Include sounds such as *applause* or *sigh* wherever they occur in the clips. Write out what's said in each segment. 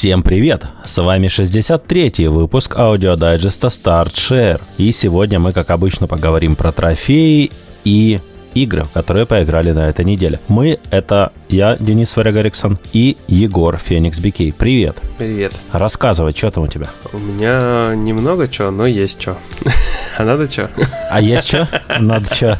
Всем привет! С вами 63-й выпуск аудиодайджеста Start Share. И сегодня мы, как обычно, поговорим про трофеи и игры, в которые поиграли на этой неделе. Мы — это я, Денис Варягариксон, и Егор Феникс Бикей. Привет. Привет. Рассказывай, что там у тебя? У меня немного чего, но есть что. *laughs* А надо что? А есть что? *laughs* Надо что?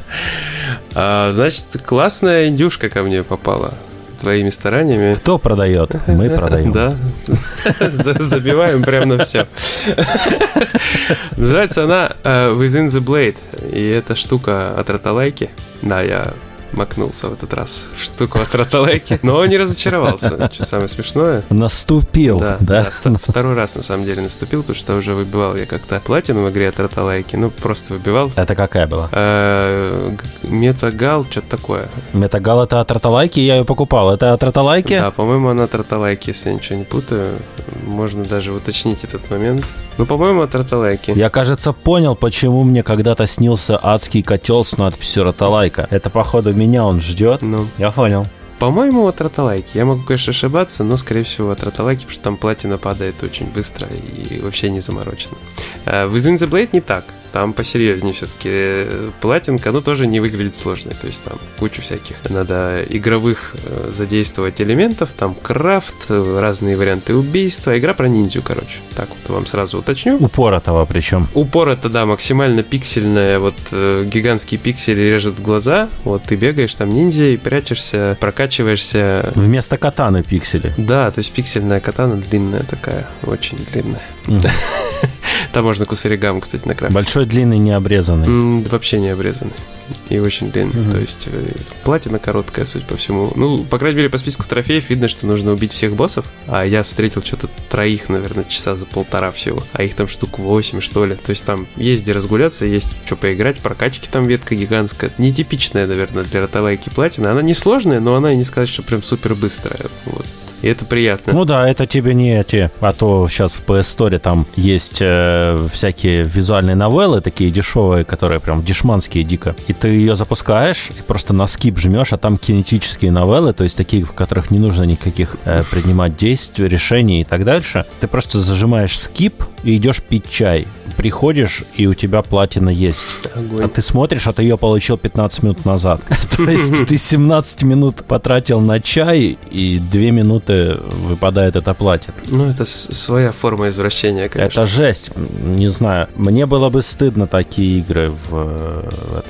А, значит, классная индюшка ко мне попала твоими стараниями. Кто продает? Мы *laughs* продаем. Да. *laughs* Забиваем прямо на все. *laughs* Называется она uh, Within the Blade. И эта штука от Роталайки. Да, я макнулся в этот раз в штуку от Роталайки, но не разочаровался, что самое смешное. Наступил, да? Да, да второй раз на самом деле наступил, потому что уже выбивал я как-то платину в игре от Роталайки, ну просто выбивал. Это какая была? Э, Метагал, что-то такое. Метагал это от Роталайки, я ее покупал, это от Роталайки? Да, по-моему, она от Роталайки, если я ничего не путаю. Можно даже уточнить этот момент. Ну, по-моему, от Роталайки. Я, кажется, понял, почему мне когда-то снился адский котел с надписью Роталайка. Это, походу, меня он ждет. Ну. Я понял. По-моему, от Роталайки. Я могу, конечно, ошибаться, но, скорее всего, от Роталайки, потому что там платина падает очень быстро и вообще не заморочено. А в the Blade не так там посерьезнее все-таки. Платинка, ну, тоже не выглядит сложной. То есть там кучу всяких надо игровых э, задействовать элементов, там крафт, разные варианты убийства. Игра про ниндзю, короче. Так вот вам сразу уточню. Упоротого причем. Упор это, да, максимально пиксельная, вот э, гигантские пиксели режут глаза. Вот ты бегаешь там ниндзя и прячешься, прокачиваешься. Вместо катаны пиксели. Да, то есть пиксельная катана длинная такая, очень длинная. *laughs* Там можно кусаригам, кстати, накрафтить. Большой, длинный, не обрезанный? М, вообще не обрезанный. И очень длинный. Угу. То есть э, платина короткая, суть по всему. Ну, по крайней мере, по списку трофеев видно, что нужно убить всех боссов. А я встретил что-то троих, наверное, часа за полтора всего. А их там штук 8, что ли. То есть там есть где разгуляться, есть что поиграть. Прокачки там ветка гигантская. Нетипичная, наверное, для ротовайки платина. Она не сложная, но она и не сказать, что прям супер быстрая. Вот и это приятно. Ну да, это тебе не эти, а то сейчас в PS Store там есть э, всякие визуальные новеллы, такие дешевые, которые прям дешманские дико. И ты ее запускаешь, и просто на скип жмешь, а там кинетические новеллы, то есть такие, в которых не нужно никаких э, принимать действий, решений и так дальше. Ты просто зажимаешь скип и идешь пить чай. Приходишь, и у тебя платина есть. Огонь. А ты смотришь, а ты ее получил 15 минут назад. *laughs* То есть ты 17 минут потратил на чай, и 2 минуты выпадает эта платина. Ну, это своя форма извращения, конечно. Это жесть. Не знаю. Мне было бы стыдно такие игры в, в,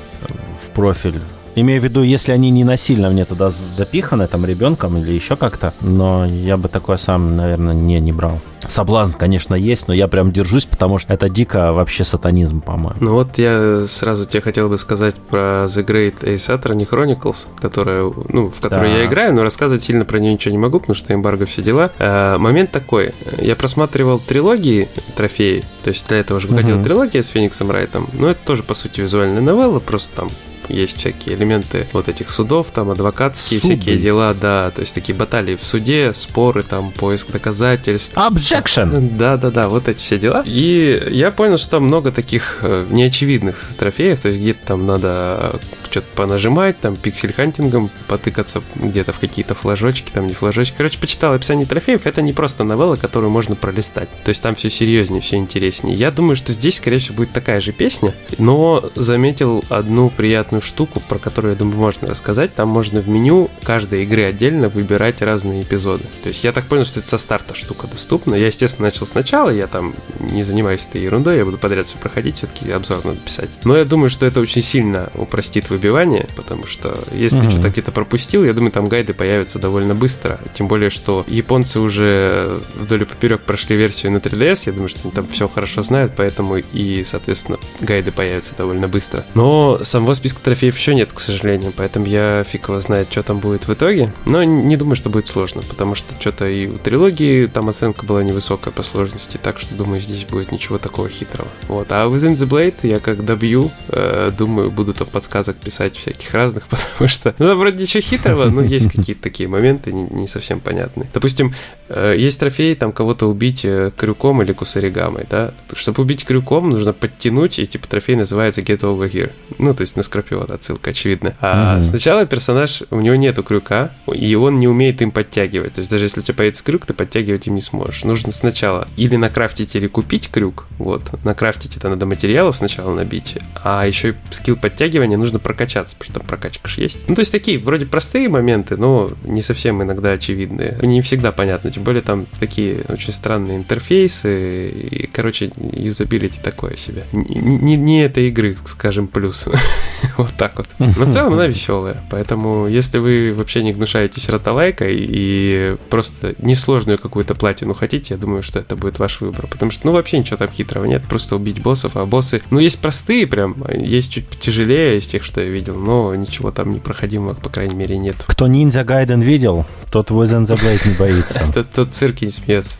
в профиль Имею в виду, если они не насильно мне туда запиханы, там, ребенком или еще как-то, но я бы такое сам, наверное, не, не брал. Соблазн, конечно, есть, но я прям держусь, потому что это дико вообще сатанизм, по-моему. Ну вот я сразу тебе хотел бы сказать про The Great Ace Attorney Chronicles, которая, ну, в которую да. я играю, но рассказывать сильно про нее ничего не могу, потому что эмбарго все дела. А, момент такой, я просматривал трилогии трофеи, то есть для этого же выходила угу. трилогия с Фениксом Райтом, но это тоже, по сути, визуальная новелла, просто там есть всякие элементы вот этих судов, там адвокатские Суды. всякие дела, да, то есть такие баталии в суде, споры, там поиск доказательств. Objection! Да-да-да, вот эти все дела. И я понял, что там много таких э, неочевидных трофеев, то есть где-то там надо что-то понажимать, там пиксель-хантингом потыкаться где-то в какие-то флажочки, там не флажочки. Короче, почитал описание трофеев, это не просто новелла, которую можно пролистать. То есть там все серьезнее, все интереснее. Я думаю, что здесь, скорее всего, будет такая же песня, но заметил одну приятную штуку, про которую, я думаю, можно рассказать. Там можно в меню каждой игры отдельно выбирать разные эпизоды. То есть я так понял, что это со старта штука доступна. Я, естественно, начал сначала, я там не занимаюсь этой ерундой, я буду подряд все проходить, все-таки обзор надо писать. Но я думаю, что это очень сильно упростит выбивание, потому что если mm-hmm. что-то где-то пропустил, я думаю, там гайды появятся довольно быстро. Тем более, что японцы уже вдоль и поперек прошли версию на 3DS, я думаю, что они там все хорошо знают, поэтому и, соответственно, гайды появятся довольно быстро. Но самого списка трофеев еще нет, к сожалению, поэтому я фиг его знает, что там будет в итоге. Но не думаю, что будет сложно, потому что что-то и у трилогии там оценка была невысокая по сложности, так что думаю, здесь будет ничего такого хитрого. Вот. А Within the Blade я как добью, э, думаю, буду там подсказок писать написать всяких разных, *laughs* потому что, ну, вроде ничего хитрого, но есть *laughs* какие-то такие моменты не, не совсем понятные. Допустим, э, есть трофей, там кого-то убить э, крюком или кусаригамой, да? Чтобы убить крюком, нужно подтянуть, и типа трофей называется Get Over Here. Ну, то есть на Скорпион отсылка, очевидно. А mm-hmm. сначала персонаж, у него нету крюка, и он не умеет им подтягивать. То есть даже если у тебя появится крюк, ты подтягивать им не сможешь. Нужно сначала или накрафтить, или купить крюк, вот, накрафтить это надо материалов сначала набить, а еще и скилл подтягивания нужно прокачаться, потому что там прокачка же есть. Ну, то есть такие вроде простые моменты, но не совсем иногда очевидные. Не всегда понятно, тем более там такие очень странные интерфейсы, и, короче, юзабилити такое себе. Не, не, не этой игры, скажем, плюс. *laughs* вот так вот. Но в целом она веселая, поэтому если вы вообще не гнушаетесь ротолайкой и просто несложную какую-то платину хотите, я думаю, что это будет ваш выбор, потому что, ну, вообще ничего там хитрого нет, просто убить боссов, а боссы, ну, есть простые прям, есть чуть тяжелее из тех, что я видел, но ничего там непроходимого, по крайней мере, нет. Кто Ниндзя Гайден видел, тот Within the Blade не боится. *laughs* Тот, тот цирк не смеется.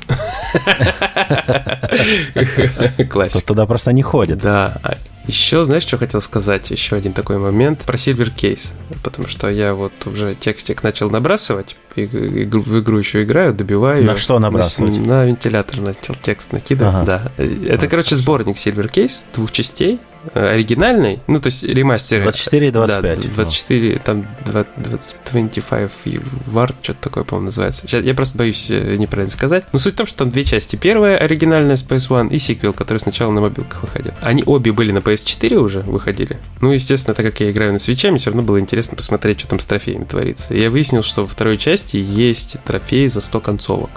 *laughs* Классика. Тот туда просто не ходит. Да. А еще, знаешь, что хотел сказать? Еще один такой момент про Silver Case. Потому что я вот уже текстик начал набрасывать, в игру еще играю, добиваю. На что набрасывать? На, на вентилятор начал текст накидывать, ага. да. Это, короче, сборник Silver Case двух частей. Э, оригинальный, ну, то есть ремастер. 24 и 25. Да, 24, там 20, 25 Ward, что-то такое, по-моему, называется. Сейчас, я просто боюсь э, неправильно сказать. Но суть в том, что там две части. Первая оригинальная с PS1 и сиквел, который сначала на мобилках выходил. Они обе были на PS4 уже выходили. Ну, естественно, так как я играю на свече, мне все равно было интересно посмотреть, что там с трофеями творится. И я выяснил, что во второй части есть трофей за 100 концовок.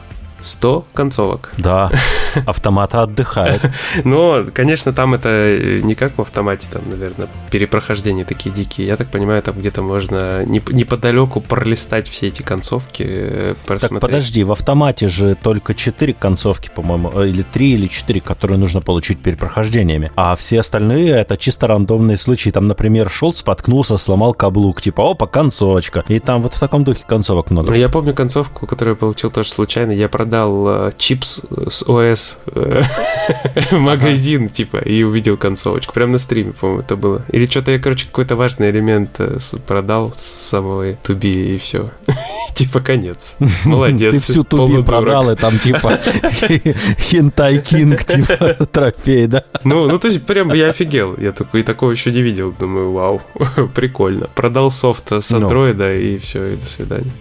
100 концовок. Да, автомата отдыхает. *laughs* Но, конечно, там это не как в автомате, там, наверное, перепрохождения такие дикие. Я так понимаю, там где-то можно неподалеку пролистать все эти концовки, э, просмотреть. Так подожди, в автомате же только 4 концовки, по-моему, э, или 3 или 4, которые нужно получить перепрохождениями. А все остальные это чисто рандомные случаи. Там, например, шел, споткнулся, сломал каблук, типа, опа, концовочка. И там вот в таком духе концовок много. Я помню концовку, которую я получил тоже случайно. Я продал продал э, чипс с ОС э, *laughs* магазин, типа, и увидел концовочку. Прям на стриме, по-моему, это было. Или что-то я, короче, какой-то важный элемент э, продал с самого туби, и все. *laughs* Типа конец. *laughs* Молодец. Ты всю туби продал, и там типа хентай кинг, типа трофей, да? Ну, ну, то есть прям я офигел. Я такой, такого еще не видел. Думаю, вау, прикольно. Продал софт с ну. андроида, и все, и до свидания.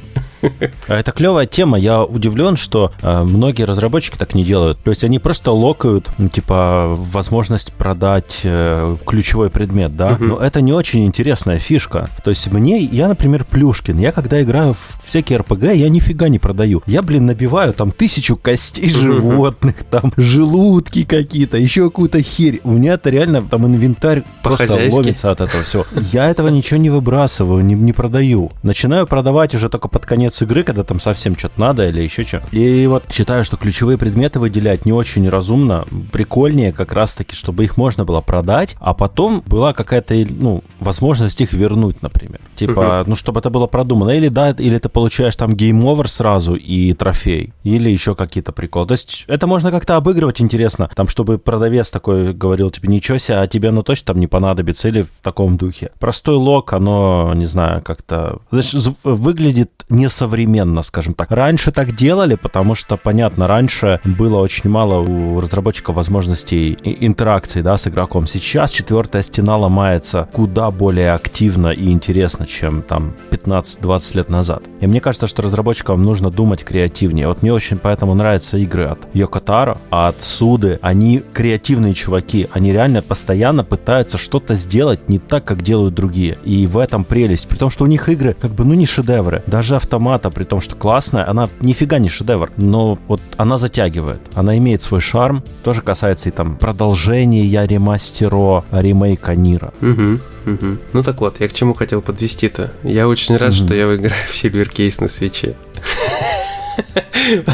А это клевая тема. Я удивлен, что э, многие разработчики так не делают. То есть они просто локают, типа, возможность продать э, ключевой предмет, да. Но это не очень интересная фишка. То есть мне, я, например, Плюшкин. Я когда играю в всякие РПГ, я нифига не продаю. Я, блин, набиваю там тысячу костей животных, там желудки какие-то, еще какую-то херь. У меня это реально там инвентарь просто ломится от этого всего. Я этого ничего не выбрасываю, не, не продаю. Начинаю продавать уже только под конец конец игры, когда там совсем что-то надо или еще что. И вот считаю, что ключевые предметы выделять не очень разумно. Прикольнее как раз-таки, чтобы их можно было продать, а потом была какая-то, ну, возможность их вернуть, например. Типа, угу. ну, чтобы это было продумано. Или да, или ты получаешь там game over сразу и трофей, или еще какие-то приколы. То есть это можно как-то обыгрывать интересно, там, чтобы продавец такой говорил, типа, ничего себе, а тебе оно точно там не понадобится, или в таком духе. Простой лог, оно, не знаю, как-то... Знаешь, выглядит не современно, скажем так. Раньше так делали, потому что, понятно, раньше было очень мало у разработчиков возможностей интеракции да, с игроком. Сейчас четвертая стена ломается куда более активно и интересно, чем там 15-20 лет назад. И мне кажется, что разработчикам нужно думать креативнее. Вот мне очень поэтому нравятся игры от Йокотаро, от Суды. Они креативные чуваки. Они реально постоянно пытаются что-то сделать не так, как делают другие. И в этом прелесть. При том, что у них игры как бы, ну, не шедевры. Даже автомат автомата, при том, что классная, она нифига не шедевр, но вот она затягивает, она имеет свой шарм, тоже касается и там продолжения ремастеро, ремейка Нира. Угу. Угу. Ну так вот, я к чему хотел подвести-то? Я очень рад, угу. что я играю *laughs* в Silver Case на свече.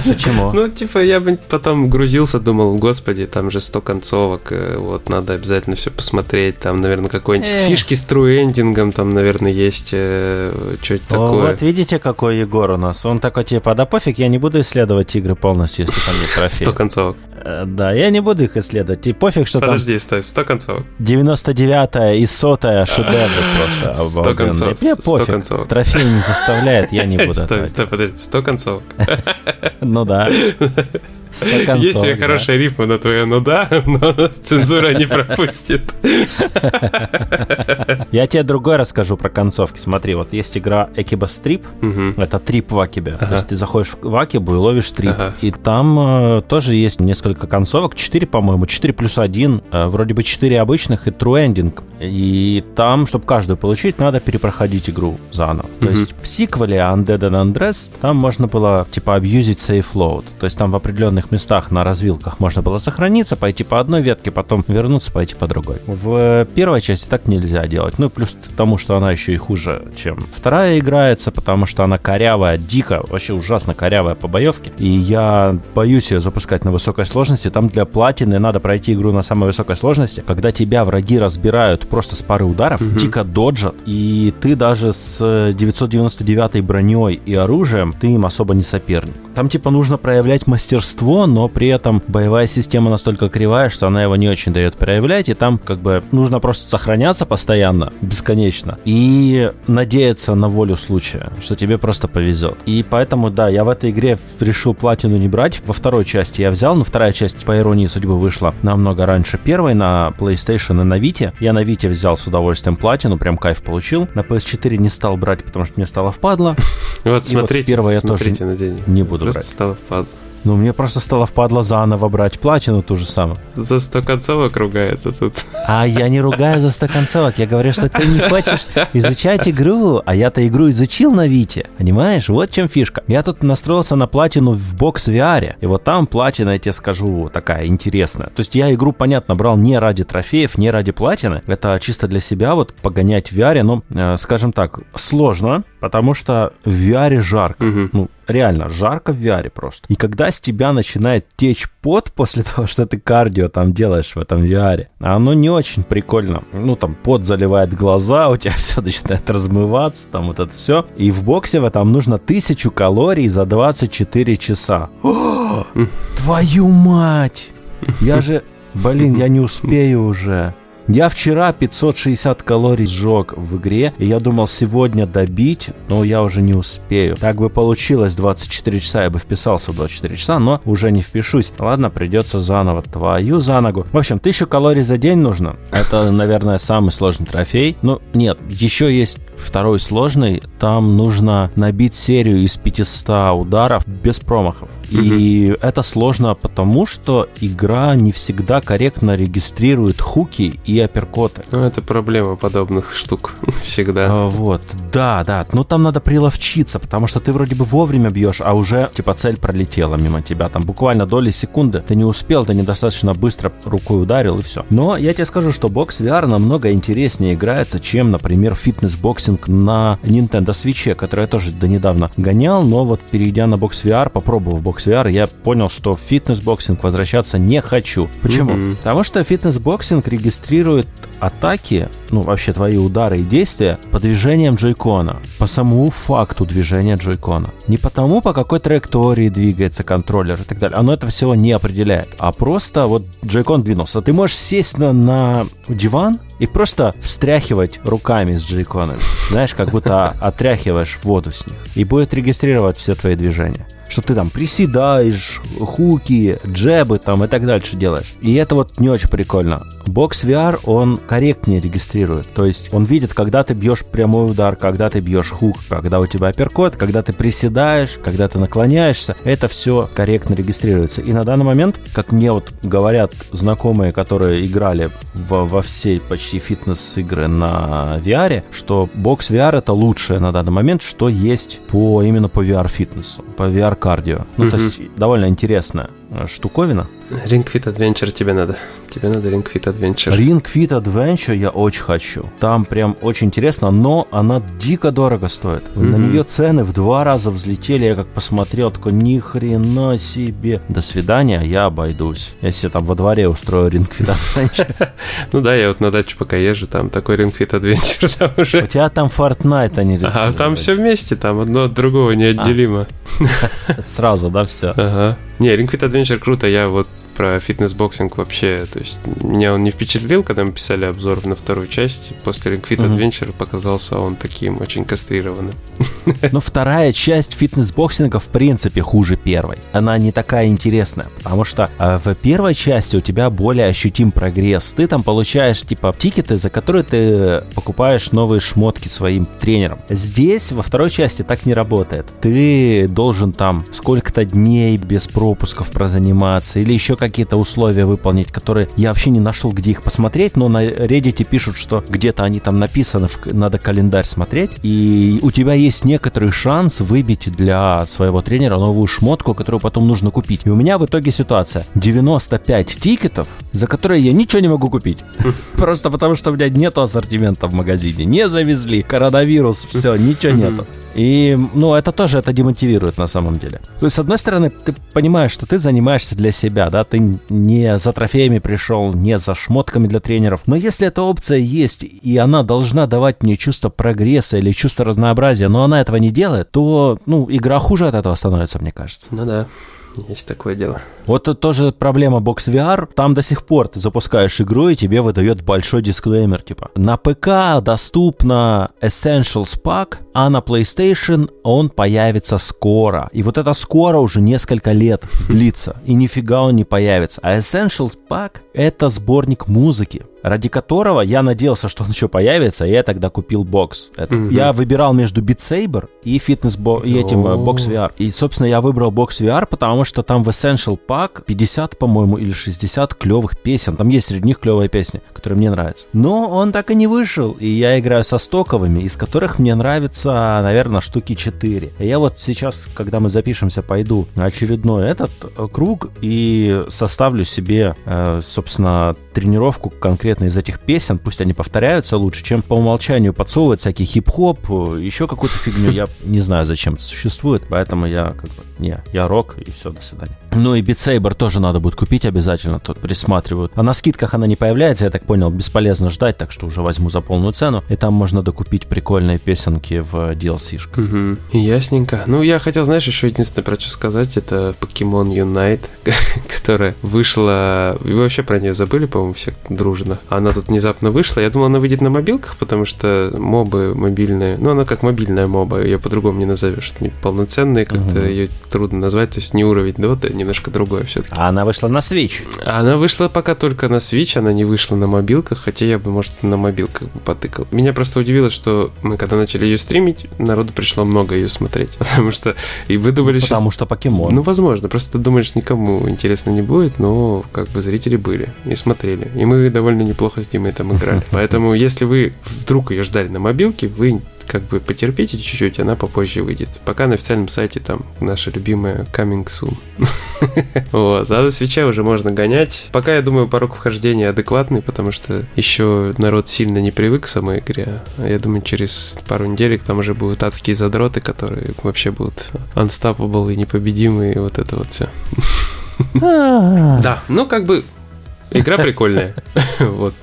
Почему? Ну, типа, я бы потом грузился, думал, господи, там же 100 концовок, э, вот, надо обязательно все посмотреть, там, наверное, какой-нибудь фишки с тру-эндингом, там, наверное, есть э, что-то такое. Вот видите, какой Егор у нас, он такой, типа, да пофиг, я не буду исследовать игры полностью, если там нет трофеев. 100 концовок. Э, Да, я не буду их исследовать. И пофиг, что Подожди, стой, 100 концовок. там 99-я и 100 шедевры просто Сто обалденные. концов- Мне пофиг. концовок. Трофей не заставляет, я не *laughs* буду. Стой, стой, подожди, 100 концовок. Ну да. 100 концов, Есть у тебя да. хорошая рифма на твое «ну да», *laughs* но цензура не пропустит. *laughs* Я тебе другой расскажу про концовки. Смотри, вот есть игра Экиба Стрип. Это трип в Акибе. То есть ты заходишь в Акибу и ловишь трип. Ага. И там э, тоже есть несколько концовок. 4, по-моему. 4 плюс 1. э, вроде бы 4 обычных и true ending. И там, чтобы каждую получить, надо перепроходить игру заново. То есть в сиквеле Undead and Undressed там можно было типа абьюзить safe load. То есть там в определенных местах на развилках можно было сохраниться, пойти по одной ветке, потом вернуться, пойти по другой. В первой части так нельзя делать. Ну, плюс к тому, что она еще и хуже, чем вторая играется, потому что она корявая, дико, вообще ужасно корявая по боевке. И я боюсь ее запускать на высокой сложности. Там для платины надо пройти игру на самой высокой сложности, когда тебя враги разбирают просто с пары ударов, дико доджат, и ты даже с 999 броней и оружием, ты им особо не соперник. Там типа нужно проявлять мастерство, но при этом боевая система настолько кривая, что она его не очень дает проявлять, и там как бы нужно просто сохраняться постоянно, бесконечно, и надеяться на волю случая, что тебе просто повезет. И поэтому, да, я в этой игре решил платину не брать. Во второй части я взял, но вторая часть, по иронии судьбы, вышла намного раньше первой на PlayStation и на Vita. Я на Vita взял с удовольствием платину, прям кайф получил. На PS4 не стал брать, потому что мне стало впадло. *laughs* Вот И вот смотрите, первое я тоже смотрите не буду брать. стало впад. Ну, мне просто стало впадло заново брать платину ту же самую. За 100 концовок ругает, а тут... А я не ругаю за 100 концовок. Я говорю, что ты не хочешь изучать игру. А я-то игру изучил на Вите. Понимаешь? Вот чем фишка. Я тут настроился на платину в бокс VR. И вот там платина, я тебе скажу, такая интересная. То есть я игру, понятно, брал не ради трофеев, не ради платины. Это чисто для себя вот погонять в VR. Ну, э, скажем так, сложно, потому что в VR жарко. Мгм. Ну, реально, жарко в VR просто. И когда с тебя начинает течь пот после *laughs* того, что ты кардио там делаешь в этом VR, оно не очень прикольно. Ну, там пот заливает глаза, *laughs* у тебя все начинает размываться, там вот это все. И в боксе в этом нужно тысячу калорий за 24 часа. *gasps* О, твою мать! Я же, блин, я не *laughs* успею уже. Я вчера 560 калорий сжег в игре, и я думал сегодня добить, но я уже не успею. Так бы получилось 24 часа, я бы вписался в 24 часа, но уже не впишусь. Ладно, придется заново твою за ногу. В общем, 1000 калорий за день нужно. Это, наверное, самый сложный трофей. Ну, нет, еще есть второй сложный. Там нужно набить серию из 500 ударов без промахов. И это сложно потому, что игра не всегда корректно регистрирует хуки и апперкоты. Ну, это проблема подобных штук *laughs* всегда. А, Вот, да, да. Но там надо приловчиться, потому что ты вроде бы вовремя бьешь, а уже типа цель пролетела мимо тебя. Там буквально доли секунды. Ты не успел, ты недостаточно быстро рукой ударил и все. Но я тебе скажу, что BoxVR намного интереснее играется, чем, например, Fitness Boxing на Nintendo Switch, который я тоже до недавно гонял, но вот перейдя на BoxVR, попробовав BoxVR, я понял, что в Fitness Boxing возвращаться не хочу. Почему? Мгм. Потому что Fitness Boxing регистрирует атаки, ну вообще твои удары и действия по движениям джойкона, по самому факту движения джойкона. Не потому, по какой траектории двигается контроллер и так далее. Оно это всего не определяет. А просто вот джойкон двинулся. Ты можешь сесть на, на диван и просто встряхивать руками с джойконами. Знаешь, как будто отряхиваешь воду с них. И будет регистрировать все твои движения что ты там приседаешь, хуки, джебы там и так дальше делаешь. И это вот не очень прикольно. Бокс VR, он корректнее регистрирует. То есть он видит, когда ты бьешь прямой удар, когда ты бьешь хук, когда у тебя апперкот, когда ты приседаешь, когда ты наклоняешься. Это все корректно регистрируется. И на данный момент, как мне вот говорят знакомые, которые играли во, во все почти фитнес-игры на VR, что бокс VR это лучшее на данный момент, что есть по именно по VR-фитнесу, по VR-кардио. Ну, то Мгм. есть довольно интересная э, штуковина. Ring Fit Adventure тебе надо. Тебе надо Ring Fit Adventure. Ring Fit Adventure я очень хочу. Там прям очень интересно, но она дико дорого стоит. На Мгм. нее цены в два раза взлетели. Я как посмотрел, такой, ни хрена себе. До свидания, я обойдусь. Если я там во дворе устрою Ring Fit Adventure. *laughs* Ну да, я вот на дачу пока езжу, там такой Ring Fit Adventure там У уже. тебя там Fortnite, а не А там все вместе, там одно от другого неотделимо. *laughs* Сразу, да, все. Ага. Не, Ring Fit Adventure круто, я вот про Fitness Boxing вообще. То есть меня он не впечатлил, когда мы писали обзор на вторую часть. После Ring Fit. Adventure показался он таким очень кастрированным. *laughs* Но вторая часть фитнес-боксинга в принципе хуже первой. Она не такая интересная, потому что э, в первой части у тебя более ощутим прогресс. Ты там получаешь типа тикеты, за которые ты покупаешь новые шмотки своим тренерам. Здесь во второй части так не работает. Ты должен там сколько-то дней без пропусков прозаниматься или еще какие-то условия выполнить, которые я вообще не нашел, где их посмотреть, но на Reddit пишут, что где-то они там написаны, надо календарь смотреть, и у тебя есть некоторый шанс выбить для своего тренера новую шмотку, которую потом нужно купить. И у меня в итоге ситуация. 95 тикетов, за которые я ничего не могу купить. *laughs* Просто потому, что у меня нету ассортимента в магазине. Не завезли. Коронавирус, все, ничего нету. И, ну, это тоже это демотивирует на самом деле. То есть, с одной стороны, ты понимаешь, что ты занимаешься для себя, да, ты не за трофеями пришел, не за шмотками для тренеров. Но если эта опция есть, и она должна давать мне чувство прогресса или чувство разнообразия, но она этого не делает, то, ну, игра хуже от этого становится, мне кажется. Ну да. Есть такое дело. Вот тут тоже проблема Box VR. Там до сих пор ты запускаешь игру, и тебе выдает большой дисклеймер, типа, на ПК доступно Essentials Pack, а на PlayStation он появится скоро. И вот это скоро уже несколько лет *laughs* длится, и нифига он не появится. А Essentials Pack — это сборник музыки ради которого я надеялся, что он *laughs* еще появится, и я тогда купил бокс. Это, mm-hmm. Я выбирал между Beat Saber и фитнес и этим oh. бокс VR. И, собственно, я выбрал бокс VR, потому что там в Essential Pack 50, по-моему, или 60 клевых песен. Там есть среди них клевые песни, которые мне нравятся. Но он так и не вышел, и я играю со стоковыми, из которых мне нравится, наверное, штуки 4. Я вот сейчас, когда мы запишемся, пойду на очередной этот э, круг и составлю себе, э, собственно, тренировку конкретно конкретно из этих песен, пусть они повторяются лучше, чем по умолчанию подсовывать всякий хип-хоп, еще какую-то фигню. Я не знаю, зачем это существует, поэтому я как бы, не, я рок, и все, до свидания. Ну и Saber тоже надо будет купить обязательно, тут присматривают. А на скидках она не появляется, я так понял, бесполезно ждать, так что уже возьму за полную цену. И там можно докупить прикольные песенки в DLC. Угу. Ясненько. Ну, я хотел, знаешь, еще единственное про что сказать, это Pokemon Unite, *laughs* которая вышла... Вы вообще про нее забыли, по-моему, все дружно. Она тут внезапно вышла. Я думал, она выйдет на мобилках, потому что мобы мобильные... Ну, она как мобильная моба, ее по-другому не назовешь. Не полноценные, как-то угу. ее трудно назвать, то есть не уровень Dota, немножко другое все-таки. А она вышла на Switch? Она вышла пока только на Switch, она не вышла на мобилках, хотя я бы, может, на мобилках бы потыкал. Меня просто удивило, что мы когда начали ее стримить, народу пришло много ее смотреть, *laughs* потому что и вы думали, Потому что покемон. Ну, возможно, просто ты думаешь, никому интересно не будет, но как бы зрители были и смотрели. И мы довольно неплохо с Димой там играли. *laughs* Поэтому, если вы вдруг ее ждали на мобилке, вы как бы потерпите чуть-чуть, она попозже выйдет. Пока на официальном сайте там наша любимая Coming Soon. *laughs* Вот, а до свеча уже можно гонять. Пока, я думаю, порог вхождения адекватный, потому что еще народ сильно не привык к самой игре. А я думаю, через пару недель там уже будут адские задроты, которые вообще будут unstoppable и непобедимые, и вот это вот все. *laughs* Да, ну как бы игра прикольная. *laughs* Вот.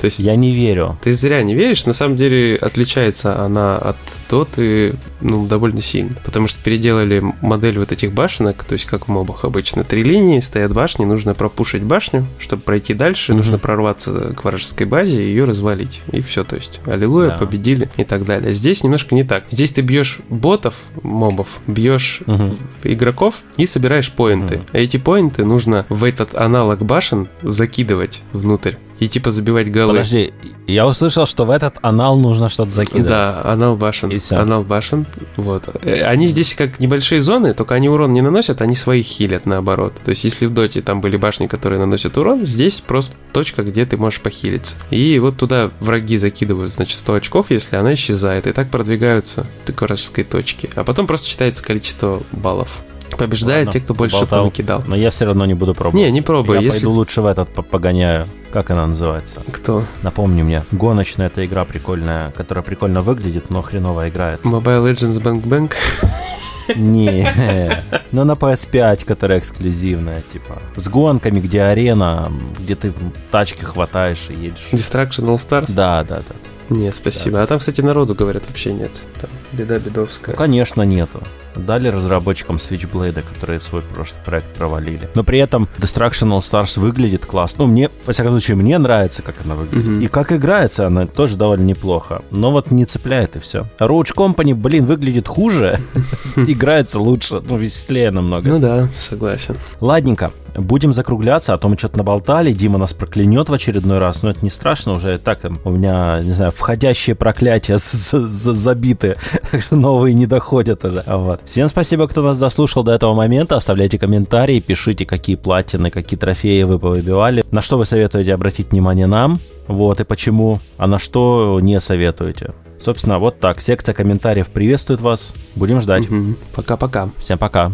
То есть я не верю. Ты зря не веришь. На самом деле отличается она от Доты ну, довольно сильно. Потому что переделали модель вот этих башенок, то есть как в мобах обычно. Три линии, стоят башни, нужно пропушить башню, чтобы пройти дальше, угу. нужно прорваться к вражеской базе и ее развалить. И все, то есть аллилуйя, да. победили и так далее. Здесь немножко не так. Здесь ты бьешь ботов, мобов, бьешь угу. игроков и собираешь поинты. Угу. А эти поинты нужно в этот аналог башен закидывать внутрь и типа забивать голы. Подожди, я услышал, что в этот анал нужно что-то закидывать. Да, анал башен. И Анал башен. Вот. Э, они здесь как небольшие зоны, только они урон не наносят, они своих хилят наоборот. То есть, если в доте там были башни, которые наносят урон, здесь просто точка, где ты можешь похилиться. И вот туда враги закидывают, значит, 100 очков, если она исчезает. И так продвигаются к вражеской точке. А потом просто считается количество баллов. Побеждает Ладно, те, кто больше болтал. накидал. Но я все равно не буду пробовать. Не, не пробуй. Я если... пойду лучше в этот погоняю. Как она называется? Кто? Напомни мне. Гоночная эта игра прикольная, которая прикольно выглядит, но хреново играется. Mobile Legends Bank Bank? Не, но на PS5, которая эксклюзивная, типа, с гонками, где арена, где ты тачки хватаешь и едешь. Destruction All Stars? Да, да, да. Не, спасибо. Да. А там, кстати, народу, говорят, вообще нет. Там беда бедовская. Ну, конечно, нету. Дали разработчикам Switchblade, которые свой прошлый проект провалили. Но при этом Destruction All Stars выглядит классно. Ну, мне, во всяком случае, мне нравится, как она выглядит. Мгм. И как играется она тоже довольно неплохо. Но вот не цепляет и все. Roach Company, блин, выглядит хуже. *laughs* Играется лучше, ну, веселее намного. Ну да, согласен. Ладненько, будем закругляться, а то мы что-то наболтали, Дима нас проклянет в очередной раз, но это не страшно, уже так у меня, не знаю, входящие проклятия *laughs* забиты, так что новые не доходят уже. Вот. Всем спасибо, кто нас дослушал до этого момента, оставляйте комментарии, пишите, какие платины, какие трофеи вы повыбивали, на что вы советуете обратить внимание нам, вот, и почему, а на что не советуете. Собственно, вот так. Секция комментариев приветствует вас. Будем ждать. Пока-пока. Всем пока.